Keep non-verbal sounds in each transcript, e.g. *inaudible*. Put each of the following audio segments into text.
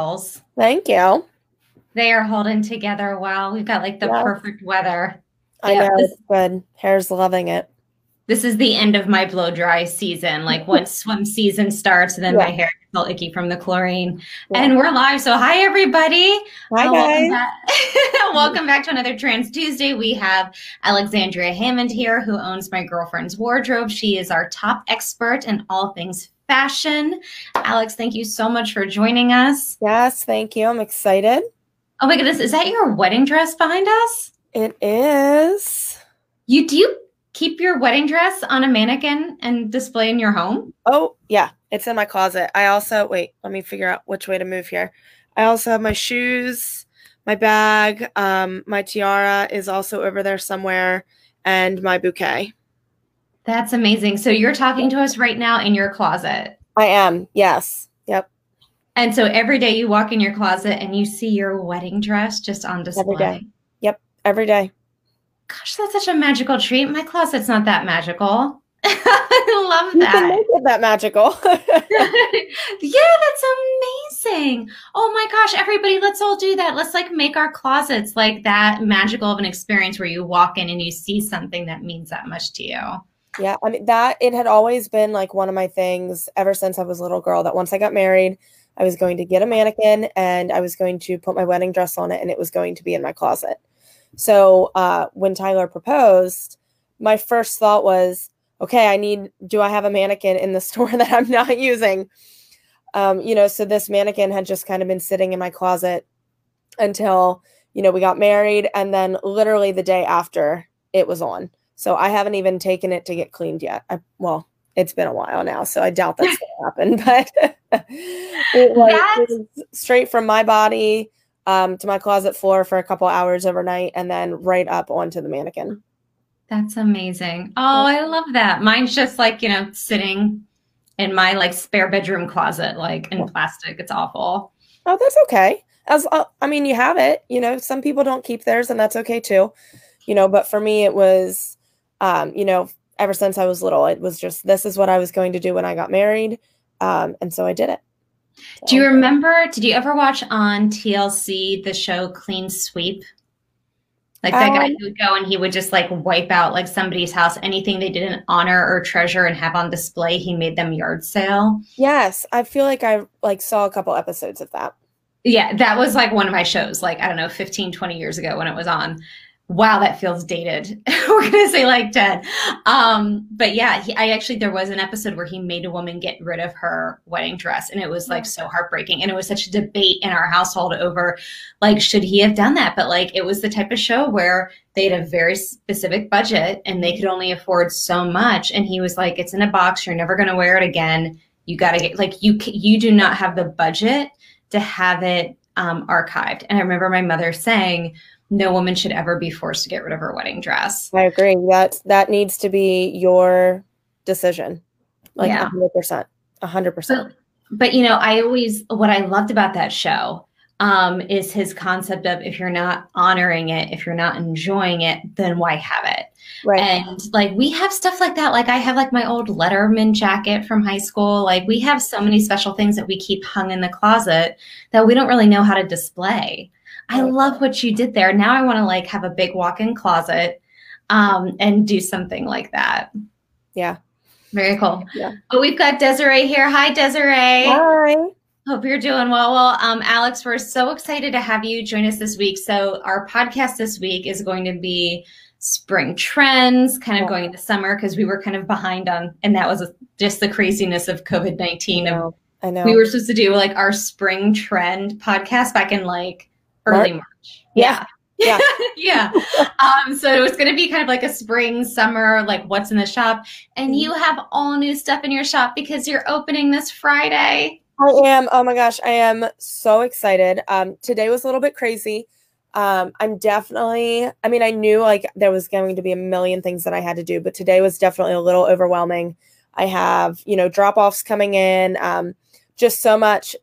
girls. Thank you. They are holding together well. We've got like the Yeah. perfect weather. I Yeah, know this- it's good. Hair's loving it. This is the end of my blow dry season. Like *laughs* once swim season starts, then my hair gets all icky from the chlorine. Yeah. And we're live. So hi everybody. Hi Uh, guys. Welcome back. *laughs* welcome back to another Trends Tuesday. We have Alexandria Hammond here, who owns My Girlfriend's Wardrobe. She is our top expert in all things fashion. Alex, thank you so much for joining us. Yes, thank you. I'm excited. Oh my goodness, is that your wedding dress behind us? It is. You do you keep your wedding dress on a mannequin and display in your home? Oh, yeah, it's in my closet. I also, wait, let me figure out which way to move here. I also have my shoes, my bag, um, my tiara is also over there somewhere, and my bouquet. That's amazing. So you're talking to us right now in your closet. I am, yes. Yep. And so every day you walk in your closet and you see your wedding dress just on display. Yep. Every day. Gosh, that's such a magical treat. My closet's not that magical. *laughs* I love that. You can make it that magical. *laughs* *laughs* yeah, that's amazing. Oh my gosh, everybody, let's all do that. Let's like make our closets like that magical of an experience where you walk in and you see something that means that much to you. Yeah, I mean that it had always been like one of my things ever since I was a little girl that once I got married, I was going to get a mannequin and I was going to put my wedding dress on it and it was going to be in my closet. So uh, when Tyler proposed, my first thought was, okay, I need. Do I have a mannequin in the *laughs* store that I'm not using? Um, you know, so this mannequin had just kind of been sitting in my closet until you know we got married, and then literally the day after it was on. So I haven't even taken it to get cleaned yet. I, well, it's been a while now, so I doubt that's going *laughs* to happen. But *laughs* it, That's- it was straight from my body um, to my closet floor for a couple hours overnight, and then right up onto the mannequin. That's amazing. Oh, I love that. Mine's just like, you know, sitting in my like spare bedroom closet, like in plastic. It's awful. Oh, that's okay. As uh, I mean, you have it. You know, some people don't keep theirs, and that's okay too. You know, but for me, it was, um, you know, ever since I was little, it was just this is what I was going to do when I got married, um, and so I did it. Do you remember? Did you ever watch on TLC the show Clean Sweep? Like that guy Um, who would go and he would just like wipe out like somebody's house, anything they didn't honor or treasure and have on display, he made them yard sale. Yes, I feel like I like saw a couple episodes of that. Yeah, that was like one of my shows, like I don't know, 15, 20 years ago when it was on. Wow, that feels dated. *laughs* We're gonna say like 10. Um, but yeah, he, I actually there was an episode where he made a woman get rid of her wedding dress, and it was like so heartbreaking. And it was such a debate in our household over like should he have done that? But like it was the type of show where they had a very specific budget and they could only afford so much. And he was like, "It's in a box. You're never gonna wear it again. You got to get like you you do not have the budget to have it um, archived." And I remember my mother saying no woman should ever be forced to get rid of her wedding dress. I agree. That that needs to be your decision, like Yeah. a hundred percent, a hundred percent. But, but you know, I always what I loved about that show um, is his concept of if you're not honoring it, if you're not enjoying it, then why have it? Right. And like we have stuff like that. Like I have like my old Letterman jacket from high school. Like we have so many special things that we keep hung in the closet that we don't really know how to display. I love what you did there. Now I want to like have a big walk-in closet um, and do something like that. Yeah. Very cool. Yeah. Oh, we've got Desiree here. Hi, Desiree. Hi. Hope you're doing well. Well, um, Alex, we're so excited to have you join us this week. So, our podcast this week is going to be spring trends, kind of Yeah. going into summer because we were kind of behind on, and that was just the craziness of COVID 19. I I know. We were supposed to do like our spring trend podcast back in like early March. Yeah. Yeah. *laughs* *laughs* yeah. Um, so it was going to be kind of like a spring, summer, like what's in the shop. And you have all new stuff in your shop because you're opening this Friday. I am. Oh my gosh, I am so excited. Um, today was a little bit crazy. Um, I'm definitely. I mean, I knew like there was going to be a million things that I had to do, but today was definitely a little overwhelming. I have, you know, drop offs coming in. Um, just so much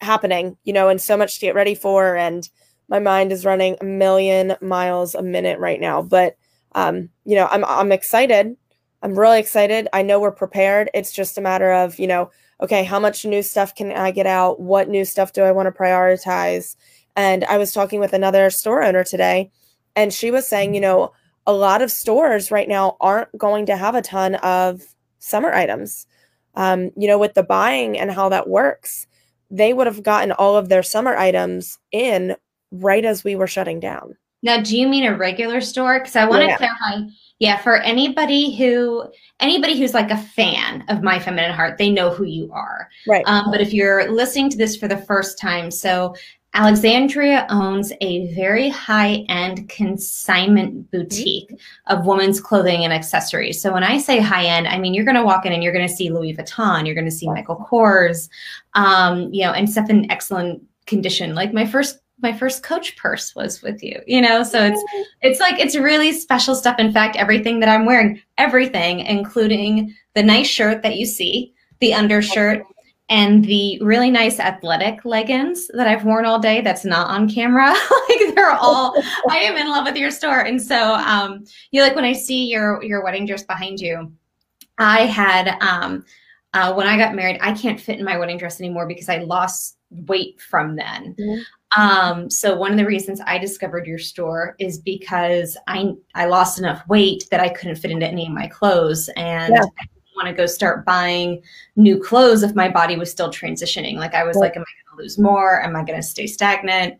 happening, you know, and so much to get ready for, and my mind is running a million miles a minute right now. But um, you know, I'm I'm excited. I'm really excited. I know we're prepared. It's just a matter of, you know, okay, how much new stuff can I get out? What new stuff do I want to prioritize? And I was talking with another store owner today, and she was saying, you know, a lot of stores right now aren't going to have a ton of summer items. Um, you know, with the buying and how that works, they would have gotten all of their summer items in right as we were shutting down. Now, do you mean a regular store? Because I want to yeah. clarify. Yeah, for anybody who anybody who's like a fan of My Feminine Heart, they know who you are. Right. Um, but if you're listening to this for the first time, so Alexandria owns a very high end consignment boutique of women's clothing and accessories. So when I say high end, I mean you're going to walk in and you're going to see Louis Vuitton, you're going to see Michael Kors, um, you know, and stuff in excellent condition. Like my first my first coach purse was with you you know so it's it's like it's really special stuff in fact everything that i'm wearing everything including the nice shirt that you see the undershirt and the really nice athletic leggings that I've worn all day that's not on camera. *laughs* like they're all *laughs* I am in love with your store. And so um you like when I see your your wedding dress behind you, I had um uh, when I got married, I can't fit in my wedding dress anymore because I lost weight from then. Mm-hmm. Um, so one of the reasons I discovered your store is because I I lost enough weight that I couldn't fit into any of my clothes, and yeah want to go start buying new clothes if my body was still transitioning. Like I was like, am I going to lose more? Am I going to stay stagnant?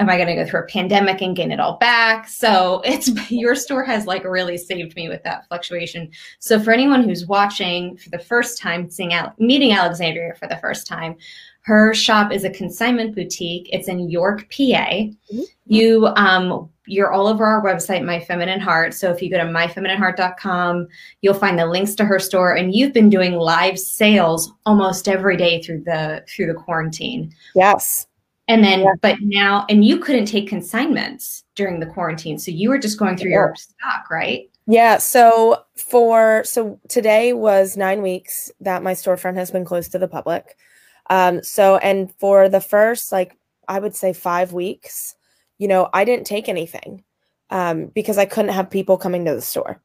Am I going to go through a pandemic and gain it all back? So *laughs* it's your store has like really saved me with that fluctuation. So for anyone who's watching for the first time, seeing out meeting Alexandria for the first time, her shop is a consignment boutique. It's in York, PA. Mm-hmm. You um, you're all over our website, My Feminine Heart. So if you go to myfeminineheart.com, you'll find the links to her store. And you've been doing live sales almost every day through the through the quarantine. Yes. And then, yeah. but now, and you couldn't take consignments during the quarantine. So you were just going through yeah. your stock, right? Yeah. So for, so today was nine weeks that my storefront has been closed to the public. Um, so, and for the first, like, I would say five weeks, you know, I didn't take anything um, because I couldn't have people coming to the store.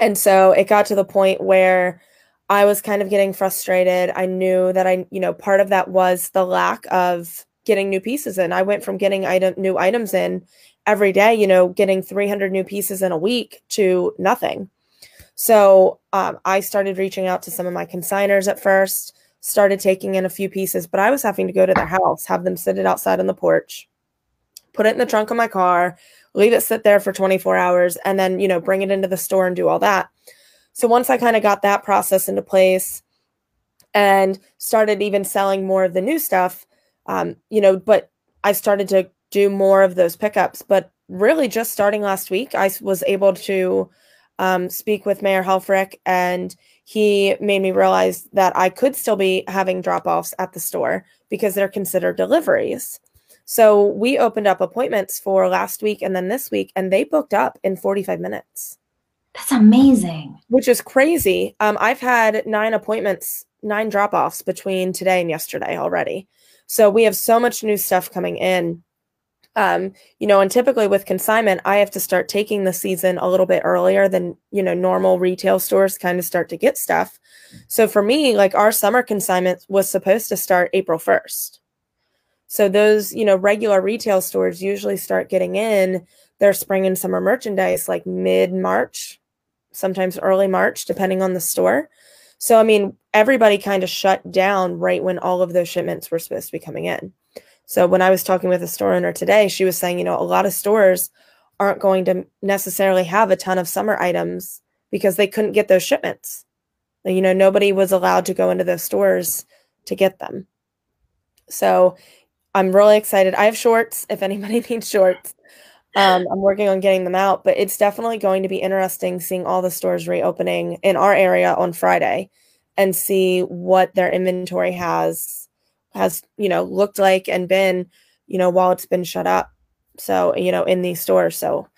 And so it got to the point where I was kind of getting frustrated. I knew that I, you know, part of that was the lack of getting new pieces in. I went from getting item new items in every day, you know, getting 300 new pieces in a week to nothing. So um, I started reaching out to some of my consigners at first started taking in a few pieces, but I was having to go to their house, have them sit it outside on the porch, put it in the trunk of my car, leave it sit there for 24 hours, and then, you know, bring it into the store and do all that. So once I kind of got that process into place and started even selling more of the new stuff, um, you know, but I started to do more of those pickups. But really, just starting last week, I was able to um, speak with Mayor Helfrich and he made me realize that I could still be having drop offs at the store because they're considered deliveries. So we opened up appointments for last week and then this week, and they booked up in 45 minutes. That's amazing. Which is crazy. Um, I've had nine appointments, nine drop offs between today and yesterday already. So we have so much new stuff coming in um, you know, and typically with consignment, I have to start taking the season a little bit earlier than, you know, normal retail stores kind of start to get stuff. So for me, like our summer consignment was supposed to start April 1st. So those, you know, regular retail stores usually start getting in their spring and summer merchandise like mid March, sometimes early March, depending on the store. So, I mean, everybody kind of shut down right when all of those shipments were supposed to be coming in. So when I was talking with a store owner today, she was saying, you know, a lot of stores aren't going to necessarily have a ton of summer items because they couldn't get those shipments. You know, nobody was allowed to go into those stores to get them. So I'm really excited. I have shorts if anybody *laughs* needs shorts. Um, I'm working on getting them out, but it's definitely going to be interesting seeing all the stores reopening in our area on Friday and see what their inventory has has you know looked like and been you know while it's been shut up. So you know in these stores. So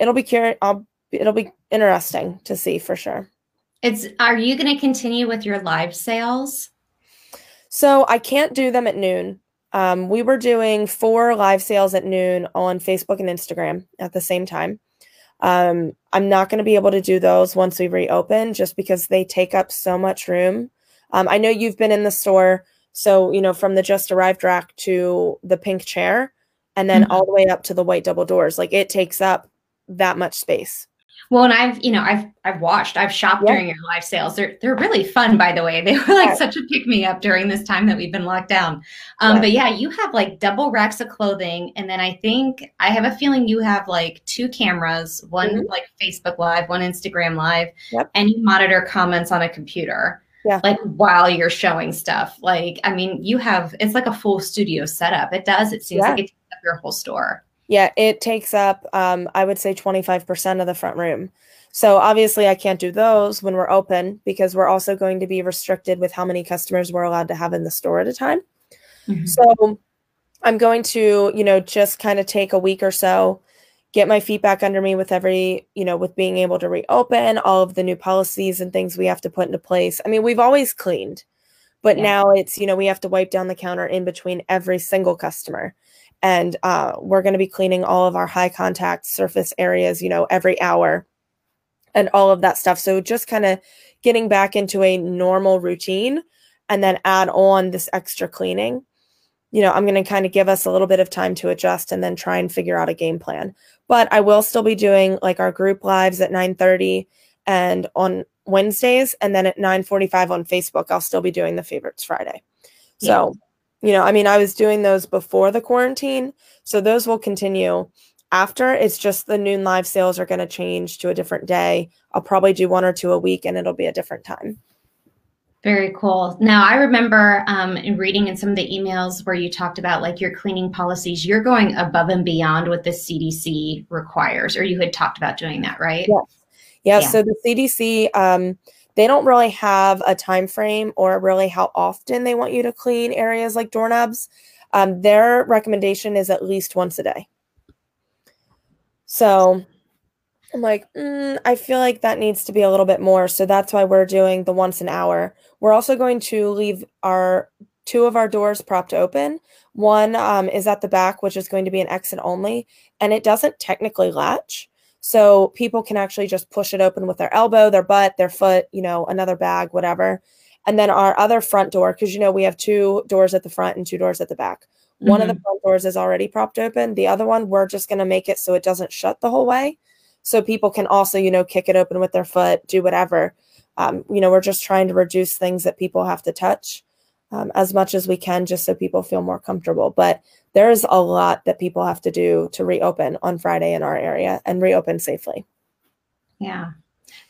it'll be curious i'll it'll be interesting to see for sure. It's are you going to continue with your live sales? So i can't do them at noon um, we were doing four live sales at noon on facebook and instagram at the same time um, i'm not going to be able to do those once we reopen just because they take up so much room Um, I know you've been in the store, so you know from the just arrived rack to the pink chair, and then mm-hmm. all the way up to the white double doors. Like it takes up that much space. Well, and I've, you know, I've I've watched, I've shopped yeah. during your live sales. They're they're really fun, by the way. *laughs* They were like yeah. such a pick me up during this time that we've been locked down. Um, yeah. But yeah, you have like double racks of clothing, and then I think I have a feeling you have like two cameras, one mm-hmm. like Facebook Live, one Instagram Live, yep. and you monitor comments on a computer. Yeah. Like while you're showing stuff. Like, I mean, you have it's like a full studio setup. It does. It seems like it takes up your whole store. Yeah, it takes up, um, I would say, 25% of the front room. So obviously, I can't do those when we're open because we're also going to be restricted with how many customers we're allowed to have in the store at a time. Mm-hmm. So I'm going to, you know, just kind of take a week or so, get my feet back under me with every, you know, with being able to reopen all of the new policies and things we have to put into place. I mean, we've always cleaned, but yeah. now it's, you know, we have to wipe down the counter in between every single customer and uh, we're going to be cleaning all of our high contact surface areas you know every hour and all of that stuff. So just kind of getting back into a normal routine and then add on this extra cleaning you know i'm going to kind of give us a little bit of time to adjust and then try and figure out a game plan. But i will still be doing like our group lives at 9.30 and on wednesdays and then at 9.45 on facebook i'll still be doing the favorites friday. Yeah. You know, I mean, I was doing those before the quarantine, so those will continue after. It's just the noon live sales are going to change to a different day. I'll probably do one or two a week and it'll be a different time. Very cool. Now, I remember um, in reading in some of the emails where you talked about like your cleaning policies, you're going above and beyond what the CDC requires, or you had talked about doing that, right? Yes. Yeah. yeah. So the CDC, um, they don't really have a time frame or really how often they want you to clean areas like doorknobs. Um, their recommendation is at least once a day. So I'm like, mm, I feel like that needs to be a little bit more. So that's why we're doing the once an hour. We're also going to leave our two of our doors propped open. One um, is at the back, which is going to be an exit only, and it doesn't technically latch. So people can actually just push it open with their elbow, their butt, their foot, you know, another bag, whatever. And then our other front door, because you know, we have two doors at the front and two doors at the back. Mm-hmm. One of the mm-hmm. front doors is already propped open. The other one, we're just going to make it so it doesn't shut the whole way. So people can also, you know, kick it open with their foot, do whatever. Um, you know, we're just trying to reduce things that people have to touch um, as much as we can just so people feel more comfortable. But there's a lot that people have to do to reopen on Friday in our area and reopen safely. Yeah.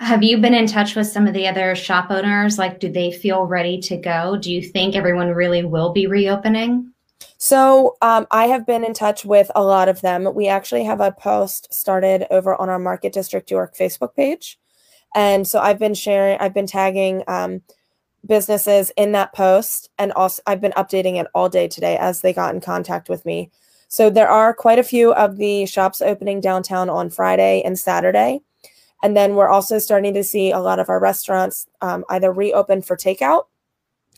Have you been in touch with some of the other shop owners? Like, do they feel ready to go? Do you think everyone really will be reopening? So, um, I have been in touch with a lot of them. We actually have a post started over on our Market District York Facebook page. And so I've been sharing, I've been tagging um, businesses in that post and also I've been updating it all day today as they got in contact with me. So there are quite a few of the shops opening downtown on Friday and Saturday. And then we're also starting to see a lot of our restaurants um, either reopen for takeout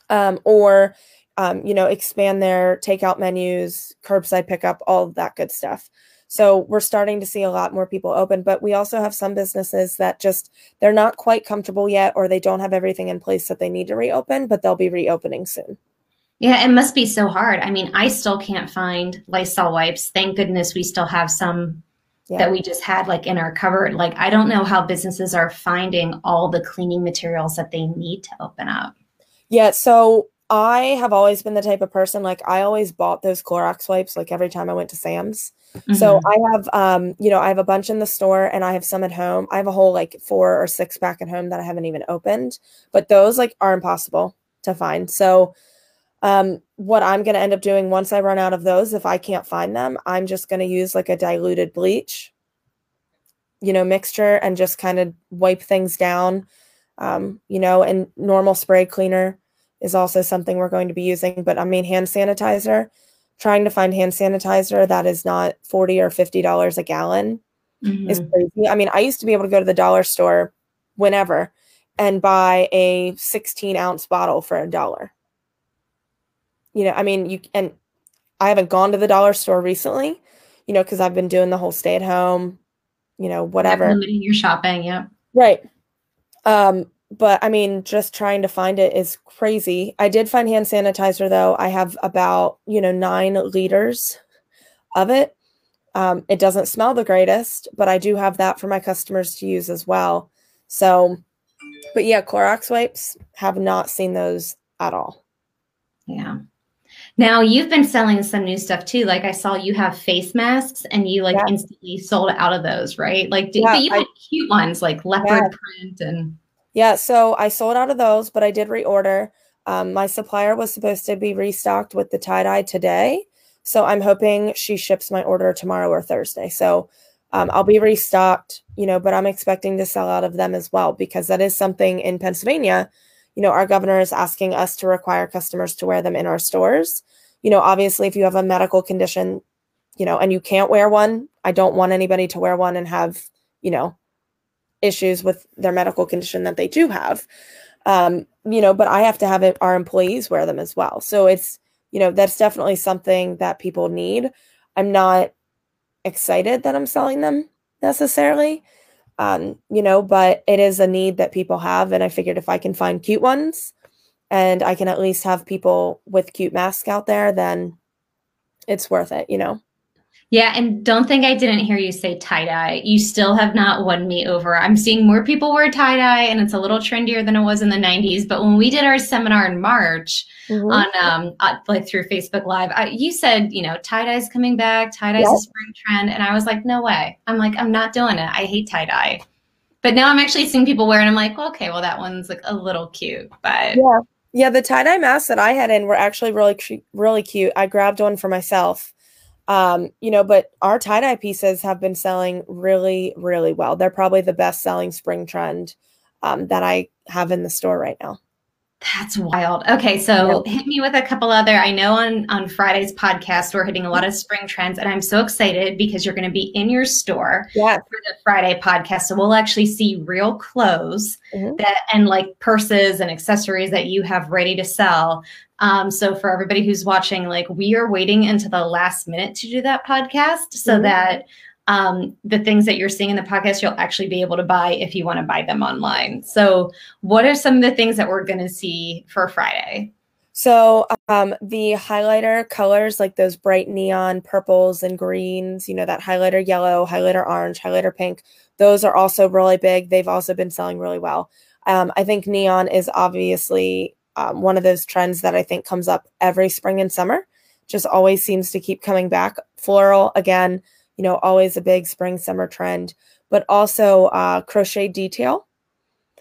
um, or, um, you know, expand their takeout menus, curbside pickup, all that good stuff. So we're starting to see a lot more people open, but we also have some businesses that just they're not quite comfortable yet or they don't have everything in place that they need to reopen, but they'll be reopening soon. Yeah, it must be so hard. I mean, I still can't find Lysol wipes. Thank goodness we still have some yeah. that we just had like in our cupboard. Like I don't know how businesses are finding all the cleaning materials that they need to open up. Yeah, so I have always been the type of person like I always bought those Clorox wipes like every time I went to Sam's. Mm-hmm. So I have um you know I have a bunch in the store and I have some at home. I have a whole like four or six pack at home that I haven't even opened, but those like are impossible to find. So um what I'm going to end up doing once I run out of those if I can't find them, I'm just going to use like a diluted bleach you know mixture and just kind of wipe things down um you know and normal spray cleaner is also something we're going to be using. But I mean, hand sanitizer, trying to find hand sanitizer that is not 40 or $50 a gallon mm-hmm. is crazy. I mean, I used to be able to go to the dollar store whenever and buy a 16 ounce bottle for a dollar. You know, I mean, you and I haven't gone to the dollar store recently, you know, because I've been doing the whole stay at home, you know, whatever. Limiting your shopping, yeah. Right. Um, but I mean, just trying to find it is crazy. I did find hand sanitizer though. I have about, you know, nine liters of it. Um, it doesn't smell the greatest, but I do have that for my customers to use as well. So, but yeah, Clorox wipes have not seen those at all. Yeah. Now you've been selling some new stuff too. Like I saw you have face masks and you like yeah. instantly sold out of those, right? Like, yeah, but you I, had cute ones like leopard yeah. print and. Yeah, so I sold out of those, but I did reorder. Um, my supplier was supposed to be restocked with the tie dye today, so I'm hoping she ships my order tomorrow or Thursday. So um, I'll be restocked, you know, but I'm expecting to sell out of them as well because that is something in Pennsylvania. You know, our governor is asking us to require customers to wear them in our stores. You know, obviously, if you have a medical condition, you know, and you can't wear one, I don't want anybody to wear one and have, you know, issues with their medical condition that they do have. Um, you know, but I have to have it, our employees wear them as well. So it's, you know, that's definitely something that people need. I'm not excited that I'm selling them necessarily, um, you know, but it is a need that people have. And I figured if I can find cute ones and I can at least have people with cute masks out there, then it's worth it, you know? Yeah, and don't think I didn't hear you say tie dye. You still have not won me over. I'm seeing more people wear tie dye, and it's a little trendier than it was in the '90s. But when we did our seminar in March mm-hmm. on um uh, like through Facebook Live, I, you said you know tie dye is coming back, tie dye's yep. a spring trend, and I was like, no way. I'm like, I'm not doing it. I hate tie dye. But now I'm actually seeing people wear, and I'm like, well, okay, well that one's like a little cute, but yeah, yeah. The tie dye masks that I had in were actually really really cute. I grabbed one for myself um, you know, but our tie dye pieces have been selling really, really well. They're probably the best selling spring trend um, that I have in the store right now. That's wild. Okay, so yep. hit me with a couple other. I know on on Friday's podcast we're hitting a lot of spring trends, and I'm so excited because you're going to be in your store yeah. for the Friday podcast. So we'll actually see real clothes mm-hmm. that and like purses and accessories that you have ready to sell. Um, so for everybody who's watching, like we are waiting until the last minute to do that podcast so mm-hmm. that um, the things that you're seeing in the podcast, you'll actually be able to buy if you want to buy them online. So, what are some of the things that we're going to see for Friday? So, um, the highlighter colors, like those bright neon purples and greens, you know, that highlighter yellow, highlighter orange, highlighter pink, those are also really big. They've also been selling really well. Um, I think neon is obviously um, one of those trends that I think comes up every spring and summer, just always seems to keep coming back. Floral, again, you know, always a big spring summer trend, but also uh, crochet detail.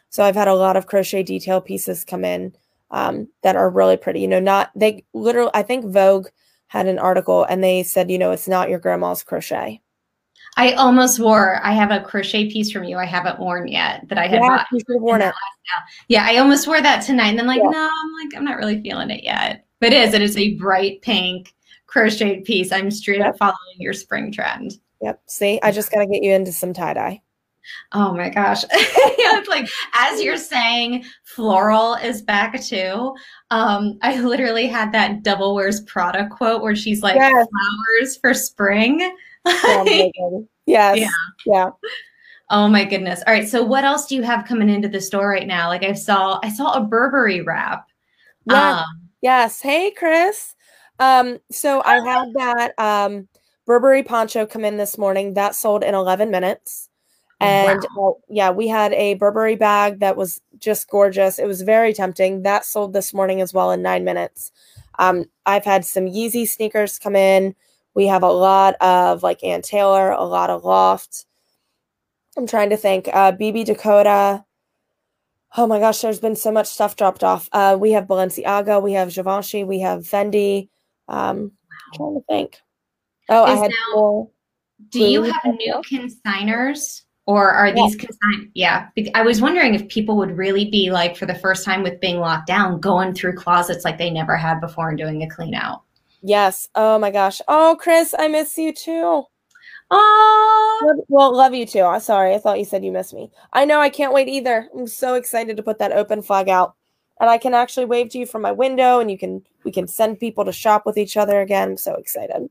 So I've had a lot of crochet detail pieces come in um, that are really pretty. You know, not they literally. I think Vogue had an article and they said, you know, it's not your grandma's crochet. I almost wore. I have a crochet piece from you. I haven't worn yet that I had yeah, bought. You should have worn it. Yeah, I almost wore that tonight, and then like, yeah. no, I'm like, I'm not really feeling it yet. But it is. It is a bright pink crocheted piece. I'm straight yep. up following your spring trend. Yep. See, I just got to get you into some tie dye. Oh my gosh. *laughs* it's like as you're saying floral is back too. Um, I literally had that Devil Wears Prada quote where she's like yes. flowers for spring. *laughs* oh yes. Yeah. Yeah. Oh my goodness. All right. So what else do you have coming into the store right now? Like I saw I saw a Burberry wrap. Yeah. Um, yes. Hey Chris. Um, so I had that um, Burberry poncho come in this morning. That sold in 11 minutes. And wow. yeah, we had a Burberry bag that was just gorgeous. It was very tempting. That sold this morning as well in nine minutes. Um, I've had some Yeezy sneakers come in. We have a lot of like Ann Taylor, a lot of Loft. I'm trying to think. Uh, BB Dakota. Oh my gosh, there's been so much stuff dropped off. Uh, we have Balenciaga, we have Givenchy, we have Fendi. Um, I'm trying to think. Oh, Is I had now, Do you have new consigners? Or are these yeah. consign? Yeah, I was wondering if people would really be like, for the first time with being locked down, going through closets like they never had before and doing a clean out. Yes. Oh my gosh. Oh, Chris, I miss you too. Oh, well, love you too. I'm sorry. I thought you said you missed me. I know. I can't wait either. I'm so excited to put that open flag out and I can actually wave to you from my window and you can we can send people to shop with each other again. I'm so excited.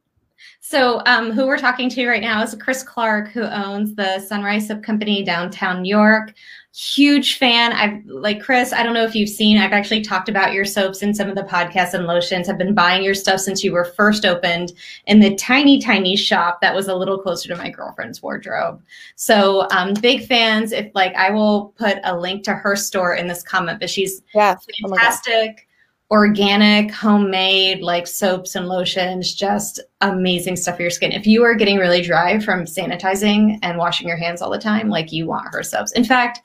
So, um, who we're talking to right now is Chris Clark, who owns the Sunrise Soap Company downtown New York. Huge fan. I've like Chris. I don't know if you've seen. I've actually talked about your soaps in some of the podcasts and lotions. I've been buying your stuff since you were first opened in the tiny, tiny shop that was a little closer to my girlfriend's wardrobe. So, um, big fans. If like, I will put a link to her store in this comment. But she's Yeah. fantastic organic, homemade, like soaps and lotions, just amazing stuff for your skin. If you are getting really dry from sanitizing and washing your hands all the time, like you want her soaps. In fact,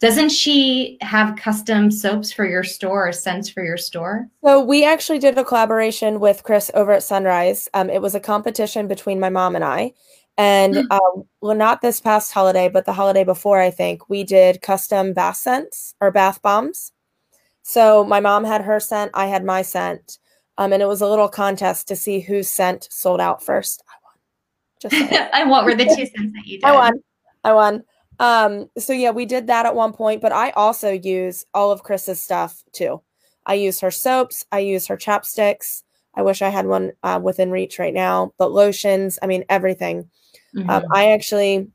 doesn't she have custom soaps for your store or scents for your store? So we actually did a collaboration with Chris over at Sunrise. Um, it was a competition between my mom and I. And Hmm. um, well, not this past holiday, but the holiday before, I think we did custom bath scents or bath bombs. So my mom had her scent, I had my scent, um, and it was a little contest to see whose scent sold out first. I won. Just *laughs* saying. and what were the two scents that you *laughs* did? I won. I won. Um, so yeah, we did that at one point, but I also use all of Chris's stuff too. I use her soaps, I use her chapsticks. I wish I had one uh, within reach right now, but lotions, I mean, everything. Mhm. Um, I actually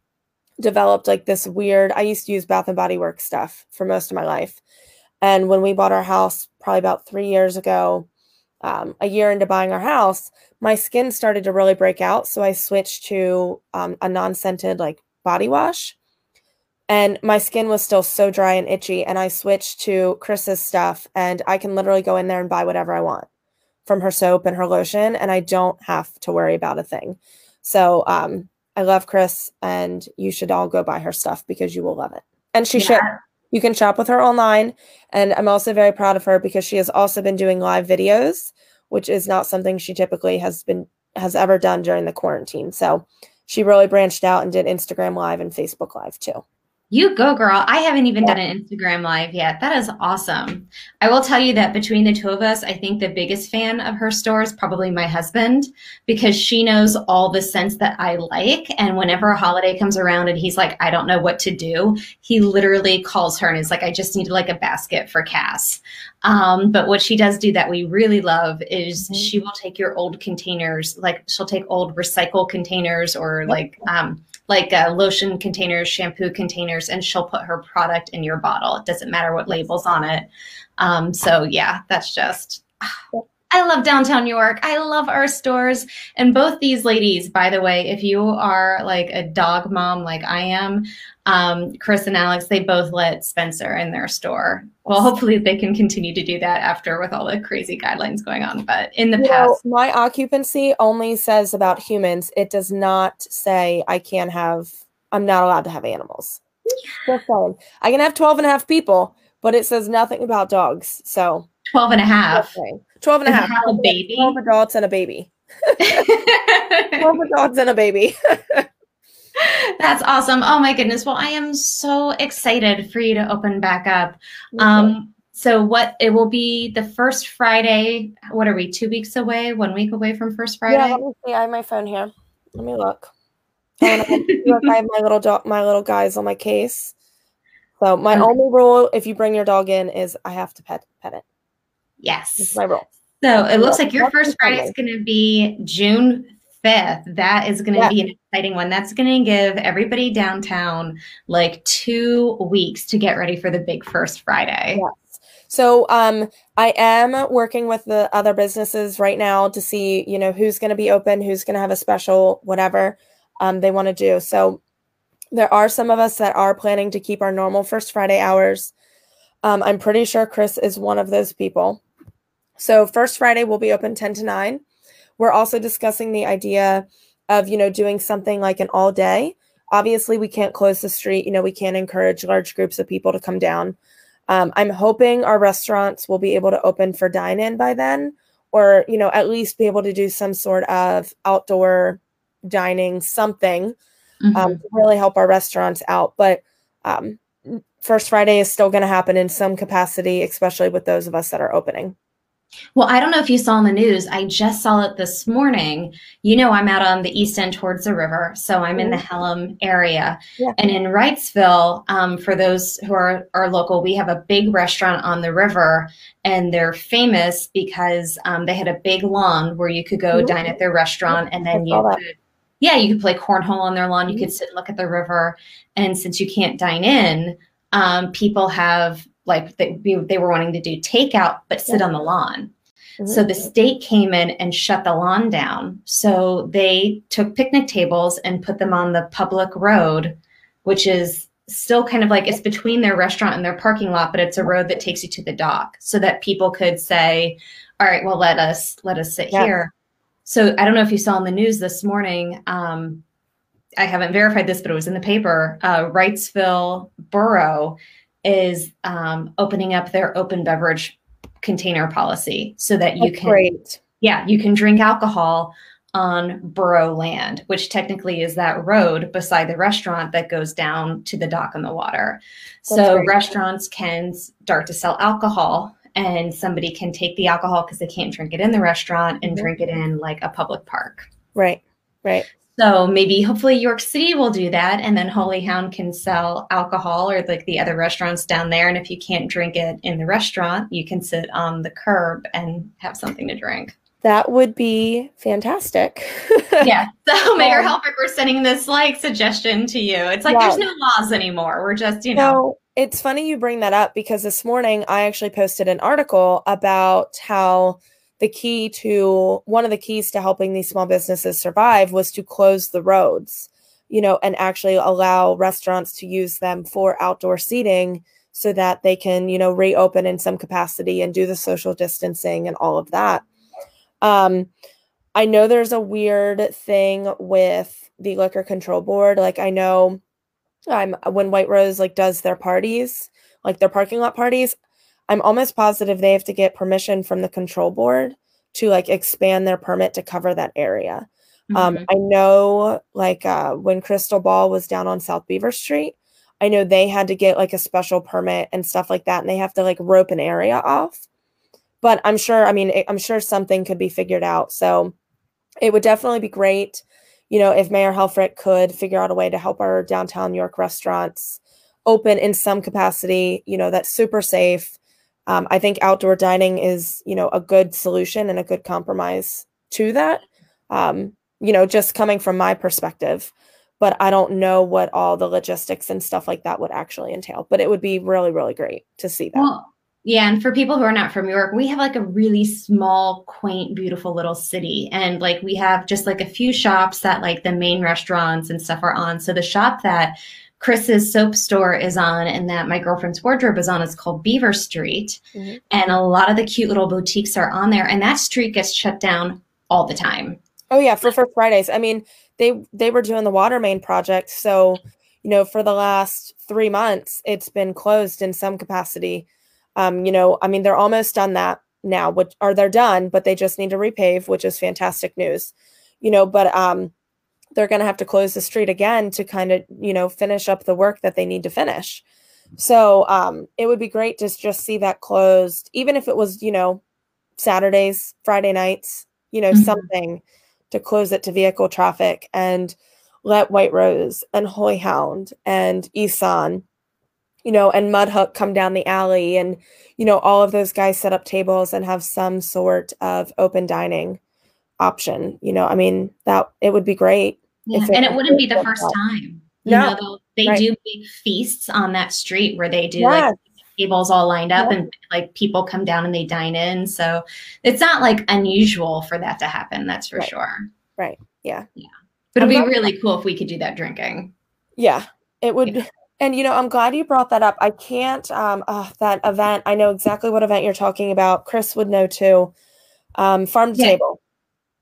developed like this weird, I used to use Bath and Body Works stuff for most of my life. And when we bought our house, probably about three years ago, um, a year into buying our house, my skin started to really break out. So I switched to um, a non scented like body wash. And my skin was still so dry and itchy. And I switched to Chris's stuff, and I can literally go in there and buy whatever I want from her soap and her lotion, and I don't have to worry about a thing. So um, I love Chris, and you should all go buy her stuff because you will love it. And she Yeah. should. You can shop with her online. And I'm also very proud of her because she has also been doing live videos, which is not something she typically has been has ever done during the quarantine. So she really branched out and did Instagram live and Facebook live too. You go, girl. I haven't even Yeah. done an Instagram live yet. That is awesome. I will tell you that between the two of us, I think the biggest fan of her store is probably my husband because she knows all the scents that I like. And whenever a holiday comes around and he's like, I don't know what to do, he literally calls her and is like, I just need like a basket for Cass. Um, but what she does do that we really love is Mhm. she will take your old containers, like she'll take old recycle containers or like, um, like uh, lotion containers, shampoo containers, and she'll put her product in your bottle. It doesn't matter what labels on it. Um, so yeah, that's just. I love downtown New York. I love our stores. And both these ladies, by the way, if you are like a dog mom like I am, um, Chris and Alex, they both let Spencer in their store. Well, hopefully they can continue to do that after with all the crazy guidelines going on. But in the You know, past, my occupancy only says about humans. It does not say I can't have, I'm not allowed to have animals. Just saying. I can have 12 and a half people, but it says nothing about dogs. So 12 and a half. 12 and a half. have a baby? *laughs* 12 adults and a baby. 12 adults and a baby. That's awesome. Oh my goodness. Well, I am so excited for you to open back up. Um, so what it will be the first Friday. What are we? Two weeks away? One week away from first Friday? yeah, let me see. I have my phone here. Let me look. Oh, and I have- look, I have my little dog, my little guys on my case. So my Okay. only rule, if you bring your dog in, is I have to pet pet it. Yes, That's yes. my rule. So it looks like your first Friday is going to be June 5th. That is going to Yeah. be an exciting one. That's going to give everybody downtown like two weeks to get ready for the big first Friday. Yes. So um I am working with the other businesses right now to see, you know, who's going to be open, who's going to have a special whatever um they want to do. So there are some of us that are planning to keep our normal first Friday hours. Um, I'm pretty sure Chris is one of those people. So first Friday will be open 10 to 9. We're also discussing the idea of, you know, doing something like an all day. Obviously, we can't close the street. You know, we can't encourage large groups of people to come down. Um, I'm hoping our restaurants will be able to open for dine in by then, or, you know, at least be able to do some sort of outdoor dining, something Mhm. um, to really help our restaurants out. But um, First Friday is still going to happen in some capacity, especially with those of us that are opening. Well, I don't know if you saw in the news. I just saw it this morning. You know, I'm out on the east end towards the river, so I'm in the Mm-hmm. Hellam area. Yeah. And in Wrightsville, um, for those who are, are local, we have a big restaurant on the river, and they're famous because um, they had a big lawn where you could go Mhm. dine at their restaurant, and then you that. could, yeah, you could play cornhole on their lawn. You Mhm. could sit and look at the river. And since you can't dine in, um, people have like they, they were wanting to do takeout, but sit Yeah. on the lawn. Mm-hmm. So the state came in and shut the lawn down. So they took picnic tables and put them on the public road, which is still kind of like it's between their restaurant and their parking lot, but it's a road that takes you to the dock so that people could say, all right, well, let us, let us sit Yeah. here. So I don't know if you saw in the news this morning. Um, I haven't verified this, but it was in the paper. Uh, Wrightsville Borough is um, opening up their open beverage container policy so that you That's can great. yeah you can drink alcohol on borough land which technically is that road beside the restaurant that goes down to the dock on the water That's so great. restaurants can start to sell alcohol and somebody can take the alcohol because they can't drink it in the restaurant and Mhm. drink it in like a public park Right. Right. So maybe hopefully York City will do that and then Holy Hound can sell alcohol or like the other restaurants down there. And if you can't drink it in the restaurant, you can sit on the curb and have something to drink. That would be fantastic. *laughs* yeah. So *laughs* Mayor Um, Helfrich, we're sending this like suggestion to you. It's like Yeah. there's no laws anymore. We're just, you know. No, it's funny you bring that up because this morning I actually posted an article about how the key to one of the keys to helping these small businesses survive was to close the roads, you know, and actually allow restaurants to use them for outdoor seating so that they can, you know, reopen in some capacity and do the social distancing and all of that. Um, I know there's a weird thing with the liquor control board. Like I know I'm when White Rose like does their parties, like their parking lot parties, I'm almost positive they have to get permission from the control board to like expand their permit to cover that area. Um, Mhm. I know like uh, when Crystal Ball was down on South Beaver Street, I know they had to get like a special permit and stuff like that, and they have to like rope an area off. But I'm sure, I mean, I'm sure something could be figured out. So it would definitely be great, you know, if Mayor Helfrich could figure out a way to help our downtown York restaurants open in some capacity, you know, that's super safe. Um, I think outdoor dining is, you know, a good solution and a good compromise to that. Um, you know, just coming from my perspective, but I don't know what all the logistics and stuff like that would actually entail. But it would be really, really great to see that. Well, yeah, and for people who are not from New York, we have like a really small, quaint, beautiful little city. And like we have just like a few shops that like the main restaurants and stuff are on. So the shop that Chris's soap store is on and that my girlfriend's wardrobe is on is called Beaver Street. Mhm. And a lot of the cute little boutiques are on there. And that street gets shut down all the time. Oh yeah, for First Fridays. I mean, they they were doing the water main project, so you know, for the last three months, it's been closed in some capacity. Um, you know, I mean, they're almost done that now, which are they're done, but they just need to repave, which is fantastic news. You know, but um, they're going to have to close the street again to kind of you know finish up the work that they need to finish. So um, it would be great to just see that closed, even if it was you know Saturdays, Friday nights, you know, Mhm. something to close it to vehicle traffic and let White Rose and Holy Hound and Isan, you know, and Mudhook come down the alley and, you know, all of those guys set up tables and have some sort of open dining option. You know, I mean, that it would be great. Yeah. And it wouldn't be the first time. You No, know, they'll- they right. do big feasts on that street where they do Yes. like tables all lined up Yeah. and like people come down and they dine in. So it's not like unusual for that to happen. That's for Right. sure. Right. Yeah. Yeah. But it'd I'm be really cool if we could do that drinking. Yeah, it would. And you know, I'm glad you brought that up. I can't. Um, uh, that event. I know exactly what event you're talking about. Chris would know too. Um, farm to Yeah. table.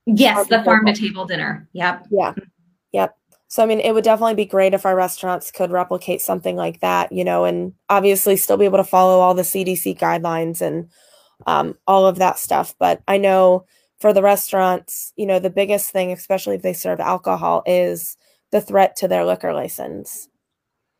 Yes, Farm the farm to table. table dinner. Yep. Yeah. Yep. So I mean, it would definitely be great if our restaurants could replicate something like that. You know, and obviously still be able to follow all the CDC guidelines and um, all of that stuff. But I know for the restaurants, you know, the biggest thing, especially if they serve alcohol, is the threat to their liquor license.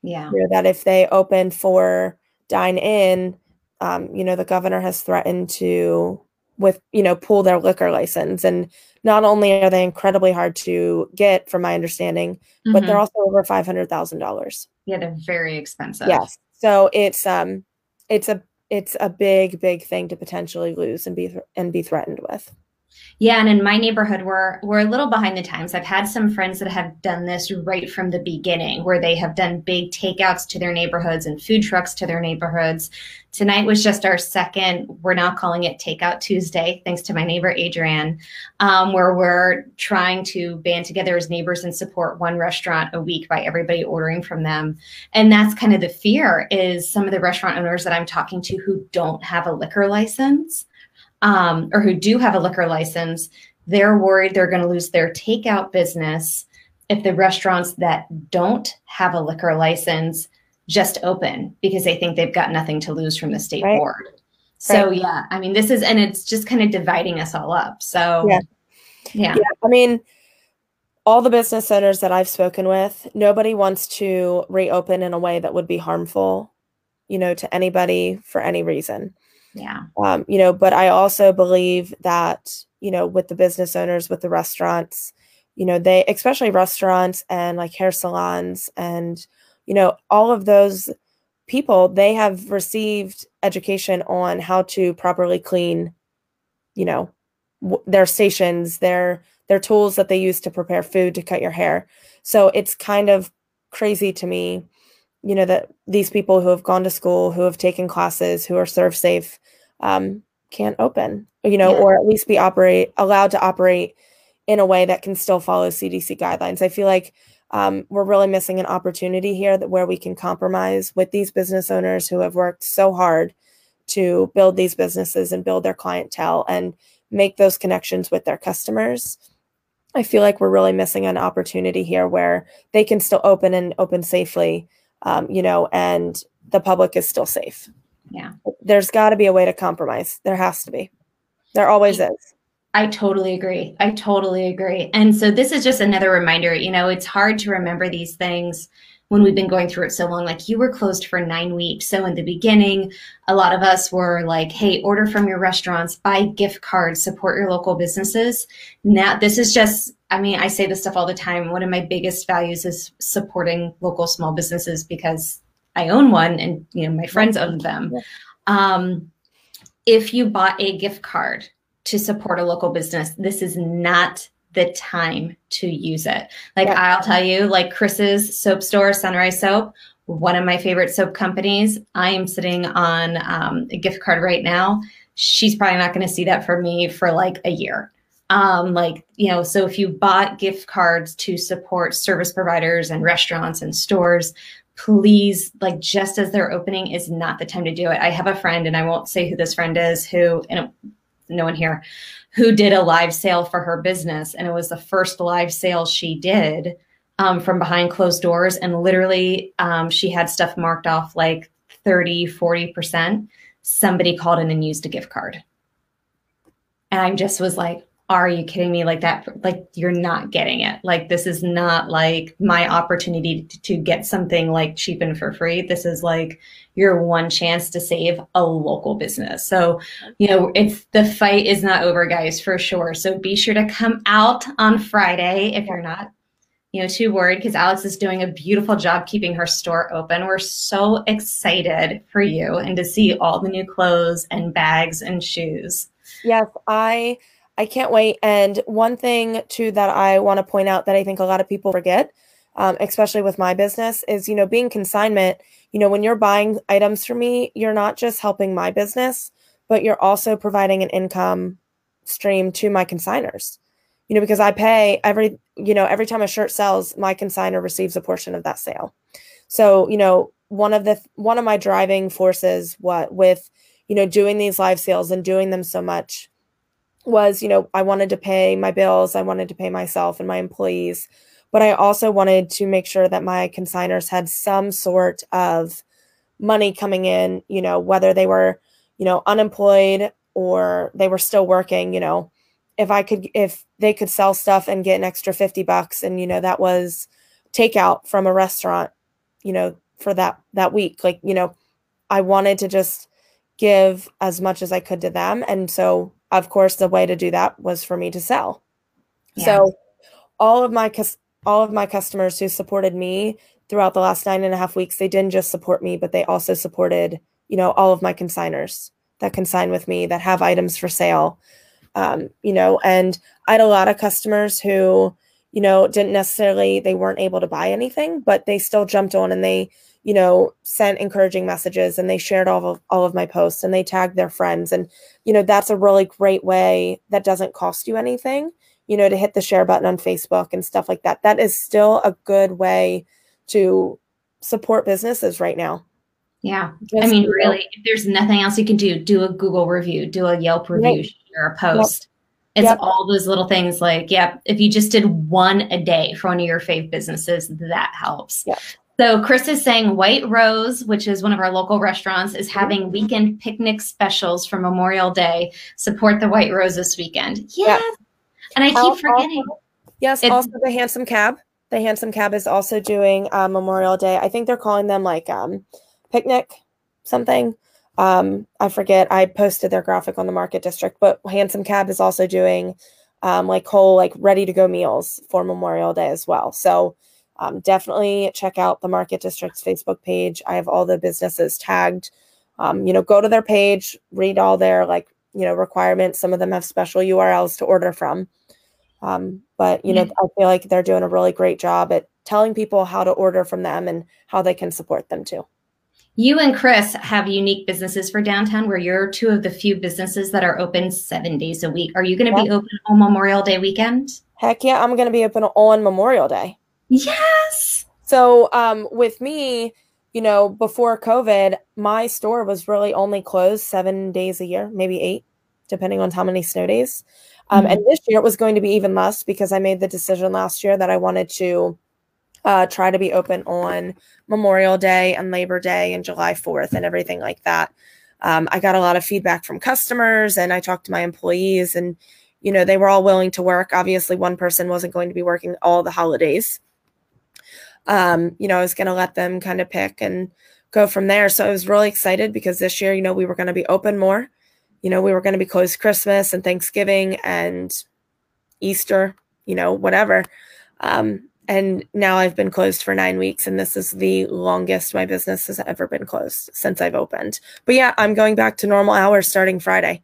Yeah. you know, that if they open for dine in, um, you know, the governor has threatened to with you know pull their liquor license and not only are they incredibly hard to get from my understanding mm-hmm. but they're mm-hmm. also over $500000 yeah they're very expensive yes so it's um it's a it's a big big thing to potentially lose and be th- and be threatened with yeah, and in my neighborhood, we're we're a little behind the times. I've had some friends that have done this right from the beginning, where they have done big takeouts to their neighborhoods and food trucks to their neighborhoods. Tonight was just our second. We're now calling it Takeout Tuesday, thanks to my neighbor Adrienne, um, where we're trying to band together as neighbors and support one restaurant a week by everybody ordering from them. And that's kind of the fear is some of the restaurant owners that I'm talking to who don't have a liquor license um, or who do have a liquor license, they're worried they're going to lose their takeout business if the restaurants that don't have a liquor license just open because they think they've got nothing to lose from the state right. board. So right. yeah, I mean this is and it's just kind of dividing us all up. So yeah. yeah. Yeah. I mean all the business owners that I've spoken with, nobody wants to reopen in a way that would be harmful, you know, to anybody for any reason. Yeah. Um, you know, but I also believe that, you know, with the business owners, with the restaurants, you know, they, especially restaurants and like hair salons and, you know, all of those people, they have received education on how to properly clean, you know, w- their stations, their, their tools that they use to prepare food to cut your hair. So it's kind of crazy to me you know that these people who have gone to school who have taken classes who are ServSafe um, can't open you know yeah. or at least be operate allowed to operate in a way that can still follow cdc guidelines i feel like um, we're really missing an opportunity here that where we can compromise with these business owners who have worked so hard to build these businesses and build their clientele and make those connections with their customers i feel like we're really missing an opportunity here where they can still open and open safely um, you know, and the public is still safe. Yeah. There's got to be a way to compromise. There has to be. There always is. I totally agree. I totally agree. And so this is just another reminder, you know, it's hard to remember these things when we've been going through it so long. Like you were closed for nine weeks. So in the beginning, a lot of us were like, hey, order from your restaurants, buy gift cards, support your local businesses. Now, this is just, I mean, I say this stuff all the time. One of my biggest values is supporting local small businesses because I own one and, you know, my friends own them. Um, if you bought a gift card to support a local business, this is not the time to use it. Like yeah. I'll tell you, like Chris's soap store, Sunrise Soap, one of my favorite soap companies. I am sitting on um, a gift card right now. She's probably not going to see that for me for like a year. Um, like, you know, so if you bought gift cards to support service providers and restaurants and stores, please, like, just as they're opening is not the time to do it. I have a friend, and I won't say who this friend is, who, and no one here, who did a live sale for her business. And it was the first live sale she did um, from behind closed doors. And literally, um, she had stuff marked off like 30, 40%. Somebody called in and used a gift card. And I just was like, are you kidding me? Like that like you're not getting it. Like this is not like my opportunity to, to, get something like cheap and for free. This is like your one chance to save a local business. So you know it's the fight is not over guys for sure. So be sure to come out on friday if you're not you know too worried because alex is doing a beautiful job keeping her store open. We're so excited for you and to see all the new clothes and bags and shoes. Yes i I can't wait. And one thing too that I want to point out that I think a lot of people forget, um, especially with my business, is you know being consignment. You know, when you're buying items for me, you're not just helping my business, but you're also providing an income stream to my consigners. You know, because I pay every you know every time a shirt sells, my consigner receives a portion of that sale. So you know one of the one of my driving forces what with you know doing these live sales and doing them so much was, you know, I wanted to pay my bills, I wanted to pay myself and my employees, but I also wanted to make sure that my consigners had some sort of money coming in, you know, whether they were, you know, unemployed or they were still working, you know, if I could if they could sell stuff and get an extra 50 bucks and you know that was takeout from a restaurant, you know, for that that week, like, you know, I wanted to just give as much as I could to them. And so of course, the way to do that was for me to sell. Yeah. So all of my all of my customers who supported me throughout the last nine and a half weeks, they didn't just support me, but they also supported, you know, all of my consigners that consign with me that have items for sale. Um, you know, and I had a lot of customers who, you know, didn't necessarily they weren't able to buy anything, but they still jumped on and they, you know, sent encouraging messages and they shared all of all of my posts and they tagged their friends. And, you know, that's a really great way that doesn't cost you anything, you know, to hit the share button on Facebook and stuff like that. That is still a good way to support businesses right now. Yeah. Just, I mean, really, if there's nothing else you can do, do a Google review, do a Yelp review, Right. share a post. It's Yep. all those little things like, yeah, if you just did one a day for one of your fave businesses, that helps. Yep. So Chris is saying White Rose, which is one of our local restaurants, is having weekend picnic specials for Memorial Day. Support the White Rose this weekend. Yes. And I keep Al- forgetting. yes, It's- also the Handsome Cab. The Handsome Cab is also doing uh, Memorial Day. I think they're calling them like um, picnic something. Um, I forget. I posted their graphic on the Market District, but Handsome Cab is also doing um, like whole like ready to go meals for Memorial Day as well. So um, definitely check out the Market District's Facebook page. I have all the businesses tagged. Um, you know, go to their page, read all their like you know requirements. Some of them have special URLs to order from. Um, but you know, I feel like they're doing a really great job at telling people how to order from them and how they can support them too. You and Chris have unique businesses for downtown where you're two of the few businesses that are open seven days a week. Are you going to be open on Memorial Day weekend? Heck yeah, I'm going to be open on Memorial Day. Yes. So, um, with me, you know, before COVID, my store was really only closed seven days a year, maybe eight, depending on how many snow days. Um, And this year it was going to be even less because I made the decision last year that I wanted to uh, try to be open on Memorial Day and Labor Day and July 4th and everything like that. Um, I got a lot of feedback from customers and I talked to my employees, and, you know, they were all willing to work. Obviously, one person wasn't going to be working all the holidays um, you know, I was going to let them kind of pick and go from there. So I was really excited because this year, you know, we were going to be open more. You know, we were going to be closed Christmas and Thanksgiving and Easter, you know, whatever. Um, and now I've been closed for nine weeks, and this is the longest my business has ever been closed since I've opened. But yeah, I'm going back to normal hours starting Friday.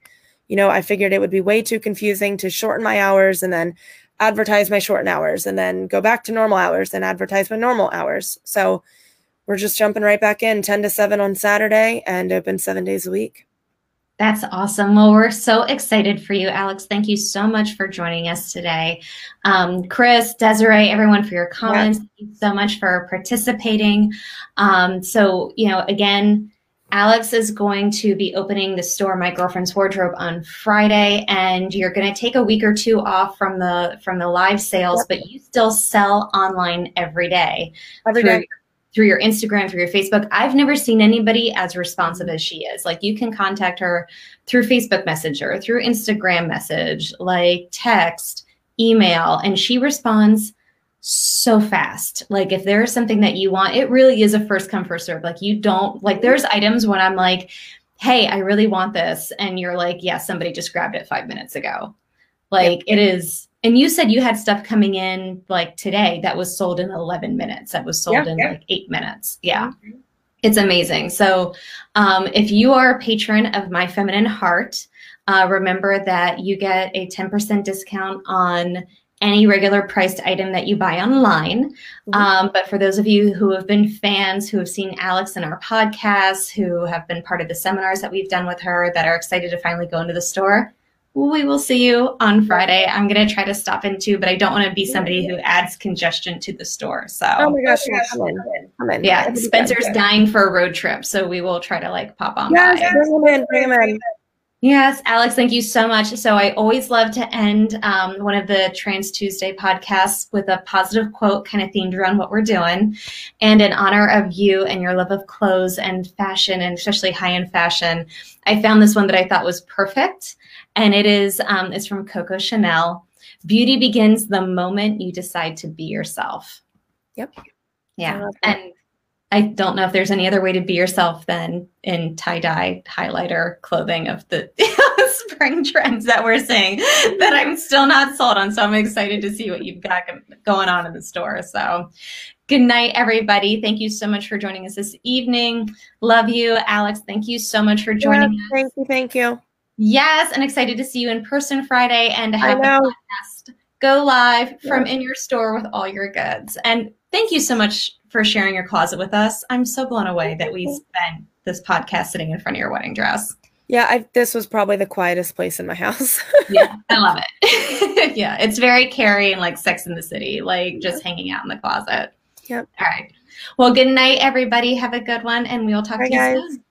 You know, I figured it would be way too confusing to shorten my hours and then advertise my shortened hours and then go back to normal hours and advertise my normal hours. So we're just jumping right back in 10 to 7 on Saturday and open seven days a week. That's awesome. Well, we're so excited for you, Alex. Thank you so much for joining us today. Um, Chris, Desiree, everyone for your comments. Thank you so much for participating. Um, so, you know, again, Alex is going to be opening the store My Girlfriend's Wardrobe on Friday and you're going to take a week or two off from the from the live sales Yep. but you still sell online every day Every through, day. through your Instagram, through your Facebook. I've never seen anybody as responsive as she is. Like you can contact her through Facebook Messenger, through Instagram message, like text, email, and she responds so fast. Like if there is something that you want, it really is a first come first serve. Like you don't like there's items when I'm like, "Hey, I really want this." And you're like, "Yeah, somebody just grabbed it 5 minutes ago." Like it is and you said you had stuff coming in like today that was sold in 11 minutes. That was sold in like 8 minutes. Yeah. It's amazing. So, um, if you are a patron of My Feminine Heart, uh, remember that you get a 10% discount on any regular priced item that you buy online. Mhm. Um, but for those of you who have been fans, who have seen Alex in our podcasts, who have been part of the seminars that we've done with her, that are excited to finally go into the store, we will see you on Friday. I'm going to try to stop in into, but I don't want to be somebody who adds congestion to the store. So, Oh my gosh, yeah, come in. Come in. yeah, It'll be good. Spencer's dying for a road trip, so we will try to like pop on Yes, by. bring him in, bring him in. Yes, Alex, thank you so much. So I always love to end um, one of the Trends Tuesday podcasts with a positive quote, kind of themed around what we're doing, and in honor of you and your love of clothes and fashion, and especially high-end fashion. I found this one that I thought was perfect, and it is um, it's from Coco Chanel. Beauty begins the moment you decide to be yourself. Yep. Yeah, and I don't know if there's any other way to be yourself than in tie dye highlighter clothing of the *laughs* spring trends that we're seeing that I'm still not sold on. So I'm excited to see what you've got going on in the store. So good night, everybody. Thank you so much for joining us this evening. Love you, Alex. Thank you so much for joining yeah, us. Thank you. Thank you. Yes, and excited to see you in person Friday and have the podcast go live from in your store with all your goods. And thank you so much for sharing your closet with us. I'm so blown away that we spent this podcast sitting in front of your wedding dress. Yeah, I, this was probably the quietest place in my house. *laughs* yeah, I love it. *laughs* yeah, it's very Carrie and like Sex in the City, like just hanging out in the closet. Yep. All right. Well, good night, everybody. Have a good one, and we'll talk Bye, to you guys. soon.